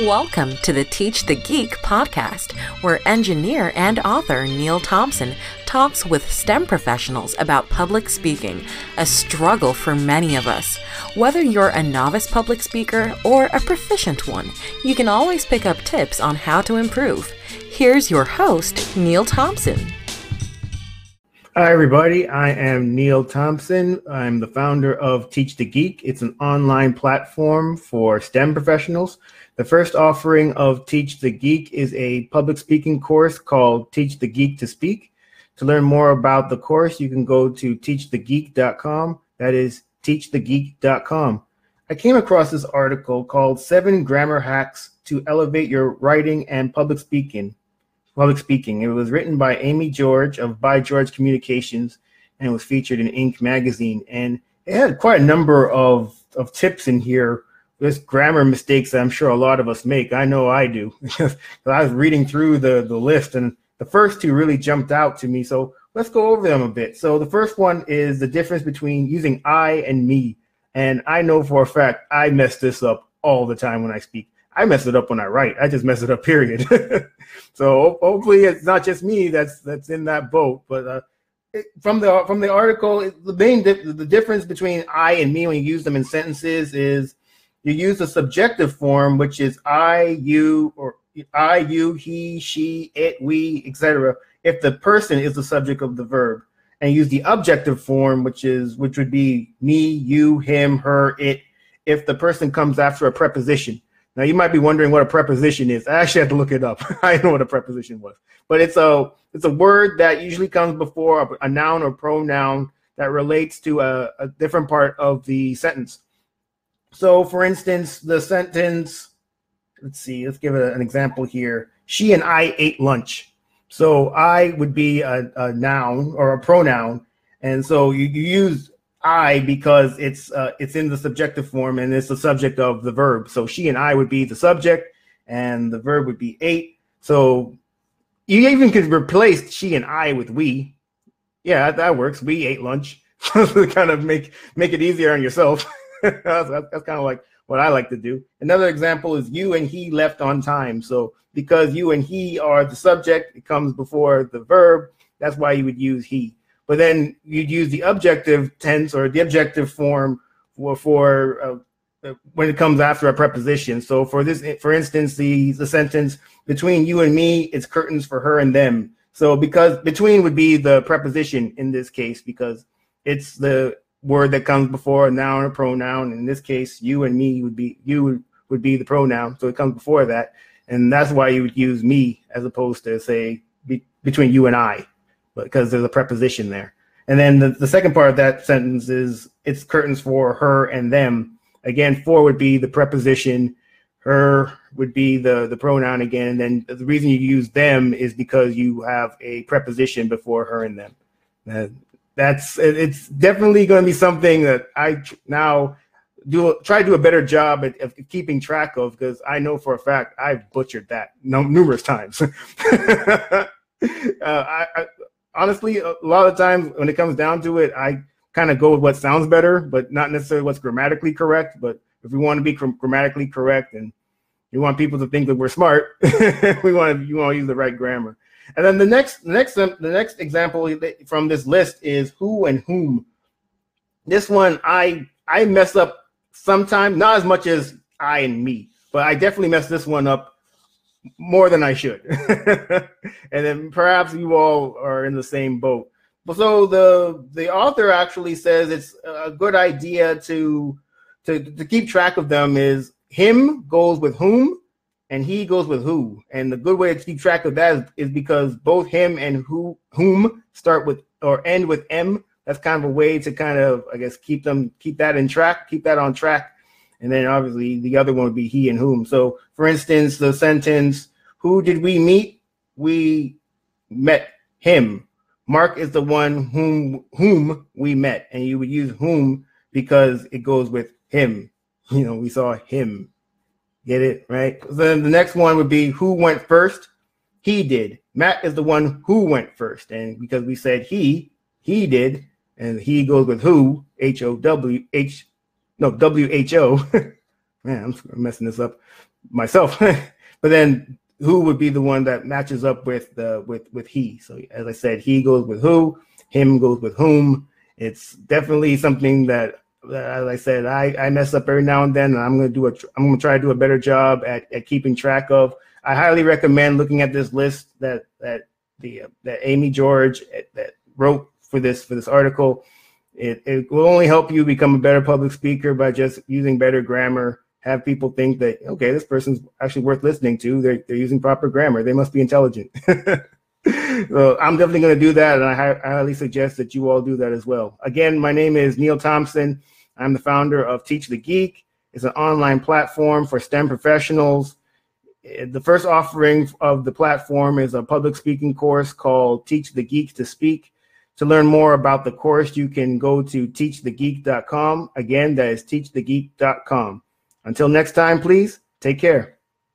Welcome to the Teach the Geek podcast, where engineer and author Neil Thompson talks with STEM professionals about public speaking, a struggle for many of us. Whether you're a novice public speaker or a proficient one, you can always pick up tips on how to improve. Here's your host, Neil Thompson. Hi, everybody. I am Neil Thompson. I'm the founder of Teach the Geek. It's an online platform for STEM professionals. The first offering of Teach the Geek is a public speaking course called Teach the Geek to Speak. To learn more about the course, you can go to teachthegeek.com. That is teachthegeek.com. I came across this article called Seven Grammar Hacks to Elevate Your Writing and Public Speaking public speaking. It was written by Amy George of By George Communications and was featured in Inc. magazine. And it had quite a number of, of tips in here. There's grammar mistakes that I'm sure a lot of us make. I know I do. because I was reading through the, the list and the first two really jumped out to me. So let's go over them a bit. So the first one is the difference between using I and me. And I know for a fact I mess this up all the time when I speak. I mess it up when I write. I just mess it up, period. so hopefully it's not just me that's that's in that boat. But uh, it, from the from the article, the main di- the difference between I and me when you use them in sentences is you use the subjective form, which is I, you, or I, you, he, she, it, we, etc. If the person is the subject of the verb, and use the objective form, which is which would be me, you, him, her, it, if the person comes after a preposition. Now you might be wondering what a preposition is. I actually had to look it up. I know what a preposition was, but it's a it's a word that usually comes before a, a noun or pronoun that relates to a, a, different part of the sentence. So, for instance, the sentence. Let's see. Let's give an example here. She and I ate lunch. So I would be a, a noun or a pronoun, and so you, you use I because it's uh, it's in the subjective form and it's the subject of the verb. So she and I would be the subject, and the verb would be ate. So you even could replace she and I with we. Yeah, that, works. We ate lunch. to kind of make make it easier on yourself. that's, that's kind of like what I like to do. Another example is you and he left on time. So because you and he are the subject, it comes before the verb. That's why you would use he but then you'd use the objective tense or the objective form for, for uh, uh, when it comes after a preposition. So for this, for instance, the the sentence between you and me, it's curtains for her and them. So because between would be the preposition in this case because it's the word that comes before a noun or pronoun. In this case, you and me would be you would, would be the pronoun, so it comes before that, and that's why you would use me as opposed to say be, between you and I because there's a preposition there. And then the, the second part of that sentence is it's curtains for her and them. Again, for would be the preposition, her would be the, the pronoun again. And then the reason you use them is because you have a preposition before her and them. Uh, that's it's definitely going to be something that I now do try to do a better job at, of keeping track of because I know for a fact I've butchered that no, numerous times. uh, I, I, honestly, a lot of times when it comes down to it, I kind of go with what sounds better, but not necessarily what's grammatically correct. But if we want to be grammatically correct and you want people to think that we're smart, we want to you want to use the right grammar. And then the next the next the next example from this list is who and whom. This one I I mess up sometimes, not as much as I and me, but I definitely mess this one up more than I should. and then perhaps you all are in the same boat. But so the the author actually says it's a good idea to to to keep track of them is him goes with whom and he goes with who. And the good way to keep track of that is, is because both him and who whom start with or end with M. That's kind of a way to kind of I guess keep them keep that in track, keep that on track and then obviously the other one would be he and whom. So, for instance, the sentence, Who did we meet? We met him. Mark is the one whom whom we met, and you would use whom because it goes with him. You know, we saw him. Get it right? Then the next one would be who went first. He did. Matt is the one who went first, and because we said he, he did, and he goes with who. H O W H no WHO. Man, I'm messing this up. myself. but then who would be the one that matches up with the with with he? So as I said, he goes with who, him goes with whom. It's definitely something that, as I said, I, I mess up every now and then, and I'm gonna do a I'm gonna try to do a better job at, at keeping track of. I highly recommend looking at this list that that the uh, that Amy George uh, that wrote for this for this article. It, it will only help you become a better public speaker by just using better grammar. Have people think that okay, this person's actually worth listening to. They're they're using proper grammar. They must be intelligent. so I'm definitely going to do that, and I highly suggest that you all do that as well. Again, my name is Neil Thompson. I'm the founder of Teach the Geek. It's an online platform for STEM professionals. Eh, the first offering of the platform is a public speaking course called Teach the Geek to Speak. To learn more about the course, you can go to teachthegeek.com. Again, that is teachthegeek.com. Until next time, please take care.